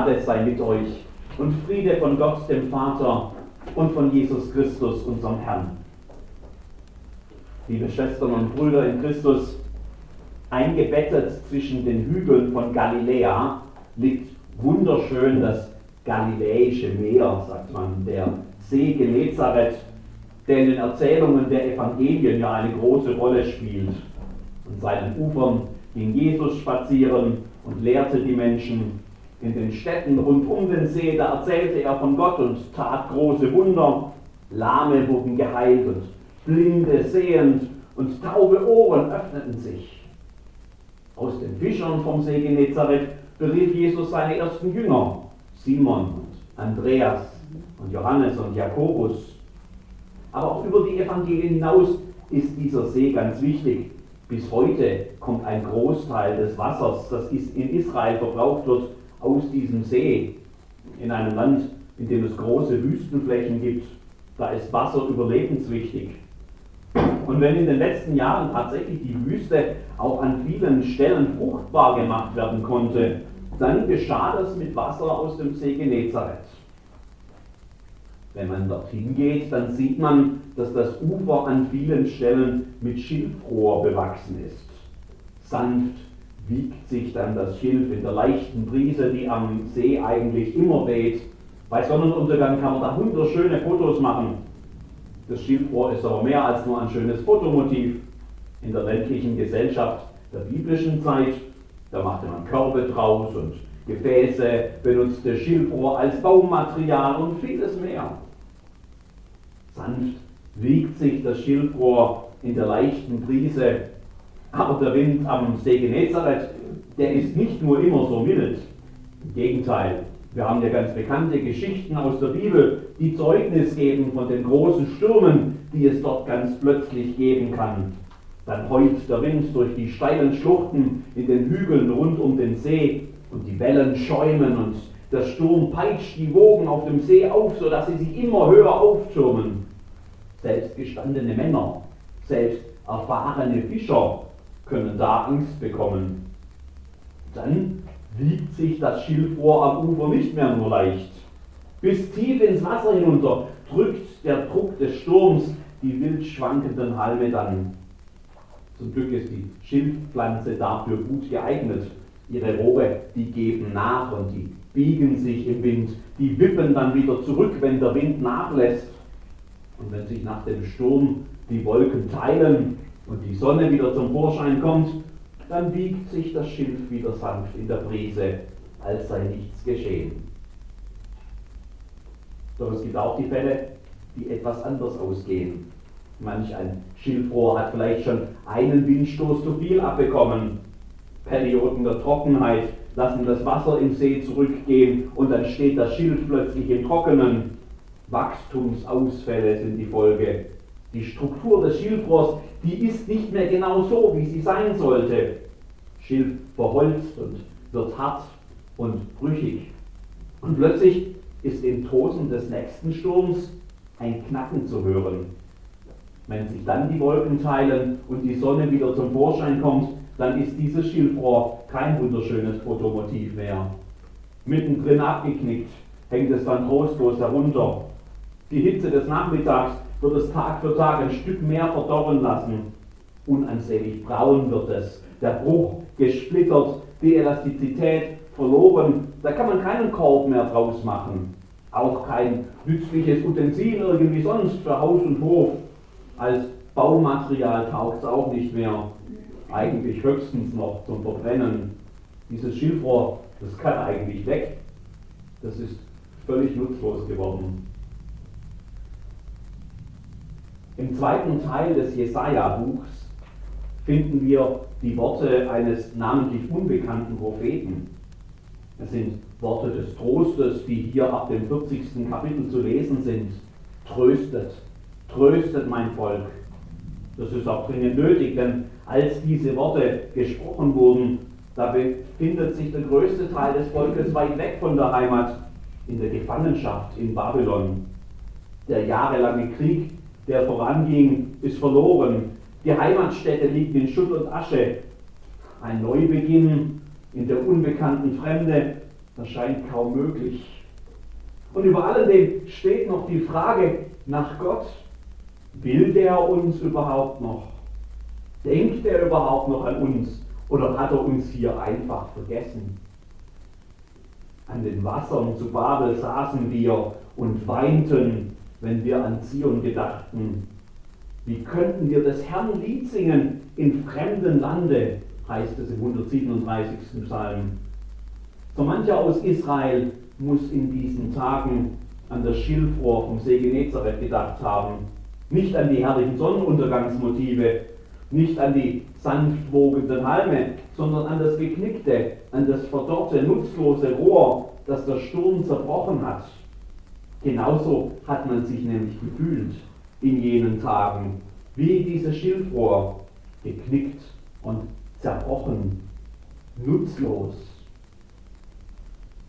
Gnade sei mit euch und Friede von Gott, dem Vater und von Jesus Christus, unserem Herrn. Liebe Schwestern und Brüder in Christus, eingebettet zwischen den Hügeln von Galiläa liegt wunderschön das Galiläische Meer, sagt man, der See Genezareth, der in den Erzählungen der Evangelien ja eine große Rolle spielt. An seinen Ufern ging Jesus spazieren und lehrte die Menschen. In den Städten rund um den See, da erzählte er von Gott und tat große Wunder. Lahme wurden geheilt und Blinde sehend und taube Ohren öffneten sich. Aus den Fischern vom See Genezareth berief Jesus seine ersten Jünger, Simon und Andreas und Johannes und Jakobus. Aber auch über die Evangelien hinaus ist dieser See ganz wichtig. Bis heute kommt ein Großteil des Wassers, das in Israel verbraucht wird, aus diesem See. In einem Land, in dem es große Wüstenflächen gibt, da ist Wasser überlebenswichtig. Und wenn in den letzten Jahren tatsächlich die Wüste auch an vielen Stellen fruchtbar gemacht werden konnte, dann geschah das mit Wasser aus dem See Genezareth. Wenn man dorthin geht, dann sieht man, dass das Ufer an vielen Stellen mit Schilfrohr bewachsen ist. Sanft wiegt sich dann das Schilf in der leichten Brise, die am See eigentlich immer weht. Bei Sonnenuntergang kann man da wunderschöne Fotos machen. Das Schilfrohr ist aber mehr als nur ein schönes Fotomotiv. In der ländlichen Gesellschaft der biblischen Zeit, da machte man Körbe draus und Gefäße, benutzte Schilfrohr als Baumaterial und vieles mehr. Sanft wiegt sich das Schilfrohr in der leichten Brise, aber der Wind am See Genezareth, der ist nicht nur immer so mild. Im Gegenteil, wir haben ja ganz bekannte Geschichten aus der Bibel, die Zeugnis geben von den großen Stürmen, die es dort ganz plötzlich geben kann. Dann heult der Wind durch die steilen Schluchten in den Hügeln rund um den See und die Wellen schäumen und der Sturm peitscht die Wogen auf dem See auf, sodass sie sich immer höher auftürmen. Selbst gestandene Männer, selbst erfahrene Fischer können da Angst bekommen. Dann wiegt sich das Schilfrohr am Ufer nicht mehr nur leicht. Bis tief ins Wasser hinunter drückt der Druck des Sturms die wild schwankenden Halme dann. Zum Glück ist die Schilfpflanze dafür gut geeignet. Ihre Rohre, die geben nach und die biegen sich im Wind, die wippen dann wieder zurück, wenn der Wind nachlässt. Und wenn sich nach dem Sturm die Wolken teilen und die Sonne wieder zum Vorschein kommt, dann biegt sich das Schilf wieder sanft in der Brise, als sei nichts geschehen. Doch es gibt auch die Fälle, die etwas anders ausgehen. Manch ein Schilfrohr hat vielleicht schon einen Windstoß zu viel abbekommen Perioden der Trockenheit lassen das Wasser im See zurückgehen und dann steht das Schilf plötzlich im Trockenen. Wachstumsausfälle sind die Folge. Die Struktur des Schilfrohrs, die ist nicht mehr genau so, wie sie sein sollte. Schilf verholzt und wird hart und brüchig. Und plötzlich ist im Tosen des nächsten Sturms ein Knacken zu hören. Wenn sich dann die Wolken teilen und die Sonne wieder zum Vorschein kommt, dann ist dieses Schilfrohr kein wunderschönes Fotomotiv mehr. Mittendrin abgeknickt hängt es dann trostlos herunter. Die Hitze des Nachmittags wird es Tag für Tag ein Stück mehr verdorren lassen. Unansehnlich braun wird es, der Bruch gesplittert, die Elastizität verloren. Da kann man keinen Korb mehr draus machen. Auch kein nützliches Utensil irgendwie sonst für Haus und Hof. Als Baumaterial taugt es auch nicht mehr eigentlich höchstens noch zum Verbrennen. Dieses Schilfrohr, das kann eigentlich weg. Das ist völlig nutzlos geworden. Im zweiten Teil des Jesaja-Buchs finden wir die Worte eines namentlich unbekannten Propheten. Es sind Worte des Trostes, die hier ab dem 40. Kapitel zu lesen sind. Tröstet, tröstet mein Volk. Das ist auch dringend nötig, denn als diese Worte gesprochen wurden, da befindet sich der größte Teil des Volkes weit weg von der Heimat, in der Gefangenschaft in Babylon. Der jahrelange Krieg, der voranging, ist verloren. Die Heimatstätte liegt in Schutt und Asche. Ein Neubeginn in der unbekannten Fremde, Das scheint kaum möglich. Und über alledem steht noch die Frage nach Gott. Will der uns überhaupt noch? Denkt er überhaupt noch an uns? Oder hat er uns hier einfach vergessen? An den Wassern zu Babel saßen wir und weinten, wenn wir an Zion gedachten. Wie könnten wir des Herrn Lied singen in fremdem Lande, heißt es im 137. Psalm. So mancher aus Israel muss in diesen Tagen an das Schilfrohr vom See Genezareth gedacht haben. Nicht an die herrlichen Sonnenuntergangsmotive, nicht an die sanft wogenden Halme, sondern an das geknickte, an das verdorrte, nutzlose Rohr, das der Sturm zerbrochen hat. Genauso hat man sich nämlich gefühlt in jenen Tagen, wie dieses Schilfrohr, geknickt und zerbrochen, nutzlos.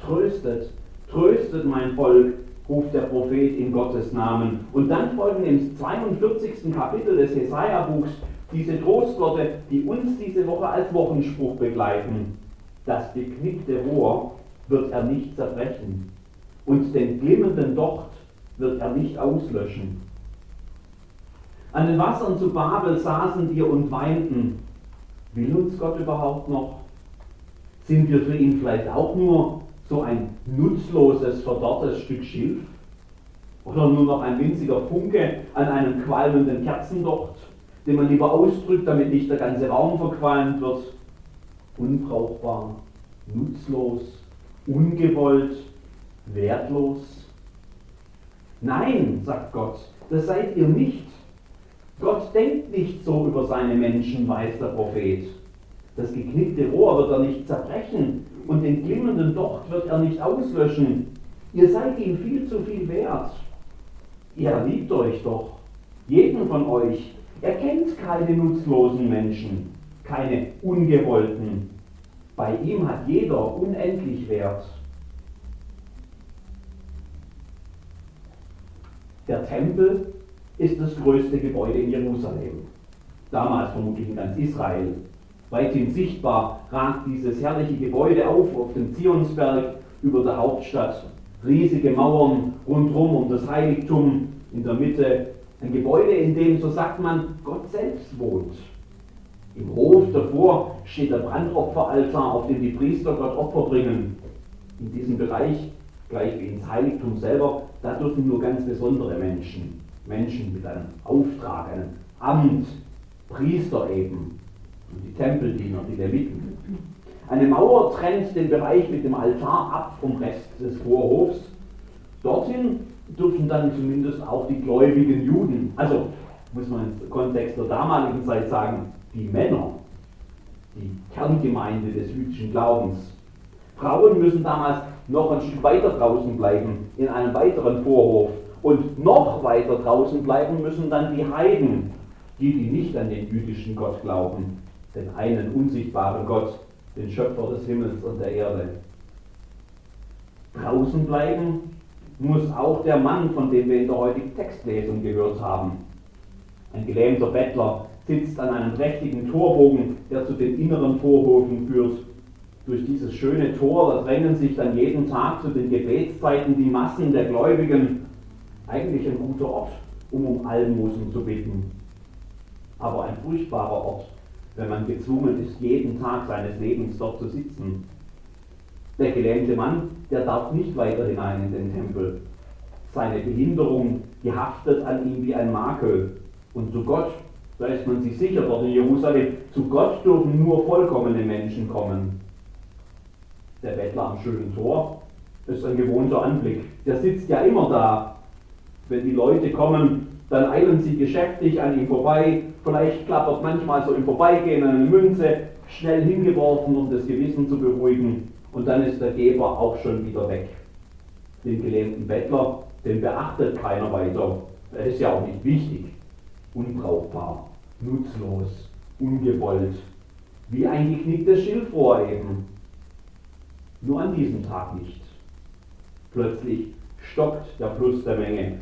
Tröstet, tröstet mein Volk, ruft der Prophet in Gottes Namen. Und dann folgen im 42. Kapitel des Jesaja-Buchs diese Trostworte, die uns diese Woche als Wochenspruch begleiten. Das geknickte Rohr wird er nicht zerbrechen und den glimmenden Docht wird er nicht auslöschen. An den Wassern zu Babel saßen wir und weinten. Will uns Gott überhaupt noch? Sind wir für ihn vielleicht auch nur so ein nutzloses, verdorrtes Stück Schilf? Oder nur noch ein winziger Funke an einem qualmenden Kerzendocht, den man lieber ausdrückt, damit nicht der ganze Raum verqualmt wird? Unbrauchbar, nutzlos, ungewollt, wertlos? Nein, sagt Gott, das seid ihr nicht. Gott denkt nicht so über seine Menschen, weiß der Prophet. Das geknickte Rohr wird er nicht zerbrechen und den glimmenden Docht wird er nicht auslöschen. Ihr seid ihm viel zu viel wert. Ihr liebt euch doch, jeden von euch. Er kennt keine nutzlosen Menschen, keine ungewollten. Bei ihm hat jeder unendlich Wert. Der Tempel ist das größte Gebäude in Jerusalem. Damals vermutlich in ganz Israel. Weithin sichtbar ragt dieses herrliche Gebäude auf auf dem Zionsberg über der Hauptstadt. Riesige Mauern rundherum um das Heiligtum, in der Mitte ein Gebäude, in dem, so sagt man, Gott selbst wohnt. Im Hof davor steht der Brandopferaltar, auf dem die Priester Gott Opfer bringen. In diesem Bereich, gleich wie ins Heiligtum selber, da dürfen nur ganz besondere Menschen Menschen mit einem Auftrag, einem Amt, Priester eben und die Tempeldiener, die Leviten. Eine Mauer trennt den Bereich mit dem Altar ab vom Rest des Vorhofs. Dorthin dürfen dann zumindest auch die gläubigen Juden, also muss man im Kontext der damaligen Zeit sagen, die Männer, die Kerngemeinde des jüdischen Glaubens. Frauen müssen damals noch ein Stück weiter draußen bleiben, in einem weiteren Vorhof, und noch weiter draußen bleiben müssen dann die Heiden, die, die nicht an den jüdischen Gott glauben, den einen unsichtbaren Gott, den Schöpfer des Himmels und der Erde. Draußen bleiben muss auch der Mann, von dem wir in der heutigen Textlesung gehört haben. Ein gelähmter Bettler sitzt an einem prächtigen Torbogen, der zu den inneren Vorhofen führt. Durch dieses schöne Tor, da drängen sich dann jeden Tag zu den Gebetszeiten die Massen der Gläubigen eigentlich ein guter Ort, um um Almosen zu bitten. Aber ein furchtbarer Ort, wenn man gezwungen ist, jeden Tag seines Lebens dort zu sitzen. Der gelähmte Mann, der darf nicht weiter hinein in den Tempel. Seine Behinderung, die haftet an ihm wie ein Makel. Und zu Gott, da ist man sich sicher dort in Jerusalem, zu Gott dürfen nur vollkommene Menschen kommen. Der Bettler am schönen Tor ist ein gewohnter Anblick. Der sitzt ja immer da wenn die Leute kommen, dann eilen sie geschäftig an ihm vorbei. Vielleicht klappert manchmal so im Vorbeigehen eine Münze, schnell hingeworfen, um das Gewissen zu beruhigen. Und dann ist der Geber auch schon wieder weg. Den gelähmten Bettler, den beachtet keiner weiter. Er ist ja auch nicht wichtig. Unbrauchbar, nutzlos, ungewollt. Wie ein geknicktes Schilfrohr eben. Nur an diesem Tag nicht. Plötzlich stockt der Fluss der Menge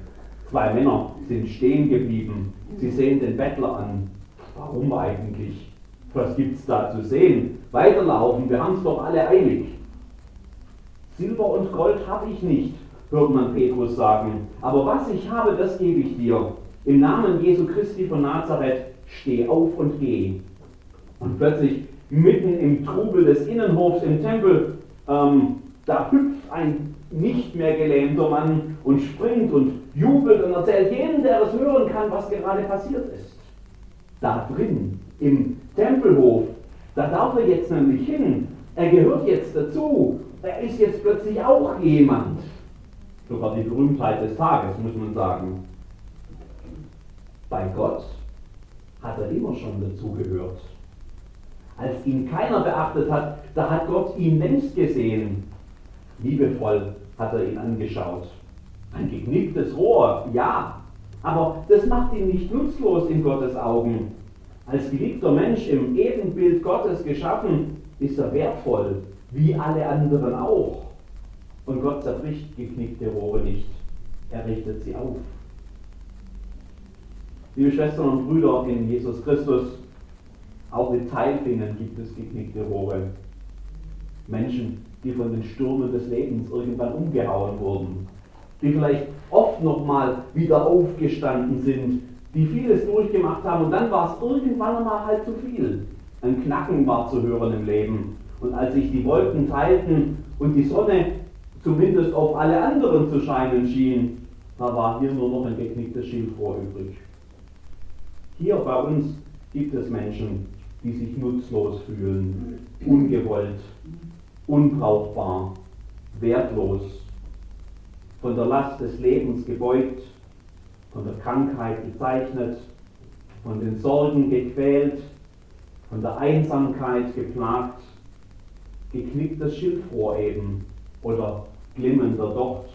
Zwei Männer sind stehen geblieben. Sie sehen den Bettler an. Warum eigentlich? Was gibt es da zu sehen? Weiterlaufen, wir haben es doch alle eilig. Silber und Gold habe ich nicht, hört man Petrus sagen. Aber was ich habe, das gebe ich dir. Im Namen Jesu Christi von Nazareth, steh auf und geh. Und plötzlich, mitten im Trubel des Innenhofs im Tempel, ähm, da hüpft ein nicht mehr gelähmter Mann und springt und jubelt und erzählt jedem, der es hören kann, was gerade passiert ist. Da drin, im Tempelhof, da darf er jetzt nämlich hin. Er gehört jetzt dazu. Er ist jetzt plötzlich auch jemand. Sogar die Berühmtheit des Tages, muss man sagen. Bei Gott hat er immer schon dazugehört. Als ihn keiner beachtet hat, da hat Gott ihn längst gesehen. Liebevoll hat er ihn angeschaut. Ein geknicktes Rohr, ja, aber das macht ihn nicht nutzlos in Gottes Augen. Als geliebter Mensch im Ebenbild Gottes geschaffen, ist er wertvoll, wie alle anderen auch. Und Gott zerbricht geknickte Rohre nicht, er richtet sie auf. Liebe Schwestern und Brüder in Jesus Christus, auch in Teilfingern gibt es geknickte Rohre. Menschen, die von den Stürmen des Lebens irgendwann umgehauen wurden, die vielleicht oft nochmal wieder aufgestanden sind, die vieles durchgemacht haben und dann war es irgendwann einmal halt zu viel. Ein Knacken war zu hören im Leben. Und als sich die Wolken teilten und die Sonne zumindest auf alle anderen zu scheinen schien, da war hier nur noch ein geknicktes Schilfrohr übrig. Hier bei uns gibt es Menschen, die sich nutzlos fühlen, ungewollt, unbrauchbar, wertlos, von der Last des Lebens gebeugt, von der Krankheit gezeichnet, von den Sorgen gequält, von der Einsamkeit geplagt, geknicktes Schilfrohr eben oder glimmender Docht.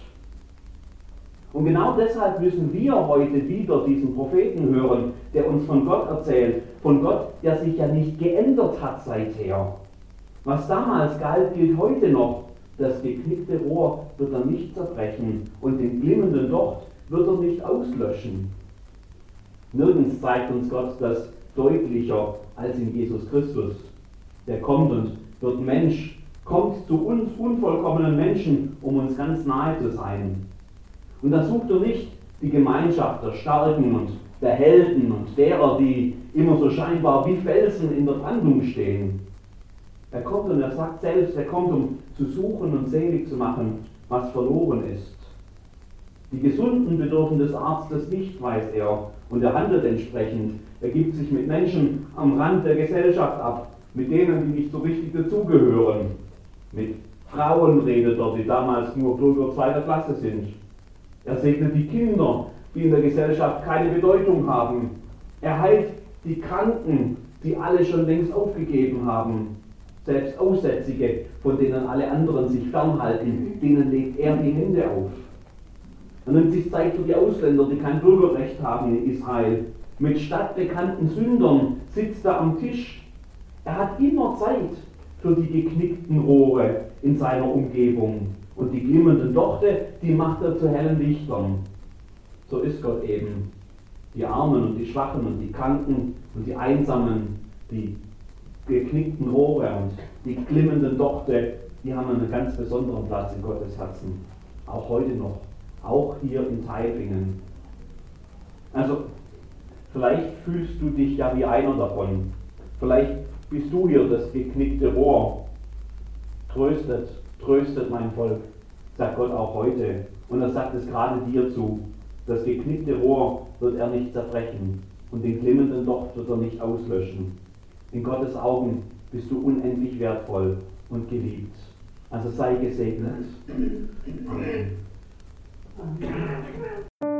Und genau deshalb müssen wir heute wieder diesen Propheten hören, der uns von Gott erzählt, von Gott, der sich ja nicht geändert hat seither. Was damals galt, gilt heute noch. Das geknickte Rohr wird er nicht zerbrechen und den glimmenden Docht wird er nicht auslöschen. Nirgends zeigt uns Gott das deutlicher als in Jesus Christus. Der kommt und wird Mensch, kommt zu uns unvollkommenen Menschen, um uns ganz nahe zu sein. Und da sucht er nicht die Gemeinschaft der Starken und der Helden und derer, die immer so scheinbar wie Felsen in der Brandung stehen. Er kommt und er sagt selbst, er kommt, um zu suchen und selig zu machen, was verloren ist. Die Gesunden bedürfen des Arztes nicht, weiß er, und er handelt entsprechend. Er gibt sich mit Menschen am Rand der Gesellschaft ab, mit denen, die nicht so richtig dazugehören. Mit Frauen redet er, die damals nur Bürger zweiter Klasse sind. Er segnet die Kinder, die in der Gesellschaft keine Bedeutung haben. Er heilt die Kranken, die alle schon längst aufgegeben haben. Selbst Aussätzige, von denen alle anderen sich fernhalten, denen legt er die Hände auf. Er nimmt sich Zeit für die Ausländer, die kein Bürgerrecht haben in Israel. Mit stadtbekannten Sündern sitzt er am Tisch. Er hat immer Zeit für die geknickten Rohre in seiner Umgebung. Und die glimmenden Dochte, die macht er zu hellen Lichtern. So ist Gott eben. Die Armen und die Schwachen und die Kranken und die Einsamen, die geknickten Rohre und die glimmenden Dochte, die haben einen ganz besonderen Platz in Gottes Herzen. Auch heute noch auch hier in Tailfingen. Also, vielleicht fühlst du dich ja wie einer davon. Vielleicht bist du hier das geknickte Rohr. Tröstet, tröstet mein Volk, sagt Gott auch heute. Und er sagt es gerade dir zu. Das geknickte Rohr wird er nicht zerbrechen und den glimmenden Docht wird er nicht auslöschen. In Gottes Augen bist du unendlich wertvoll und geliebt. Also sei gesegnet. Amen.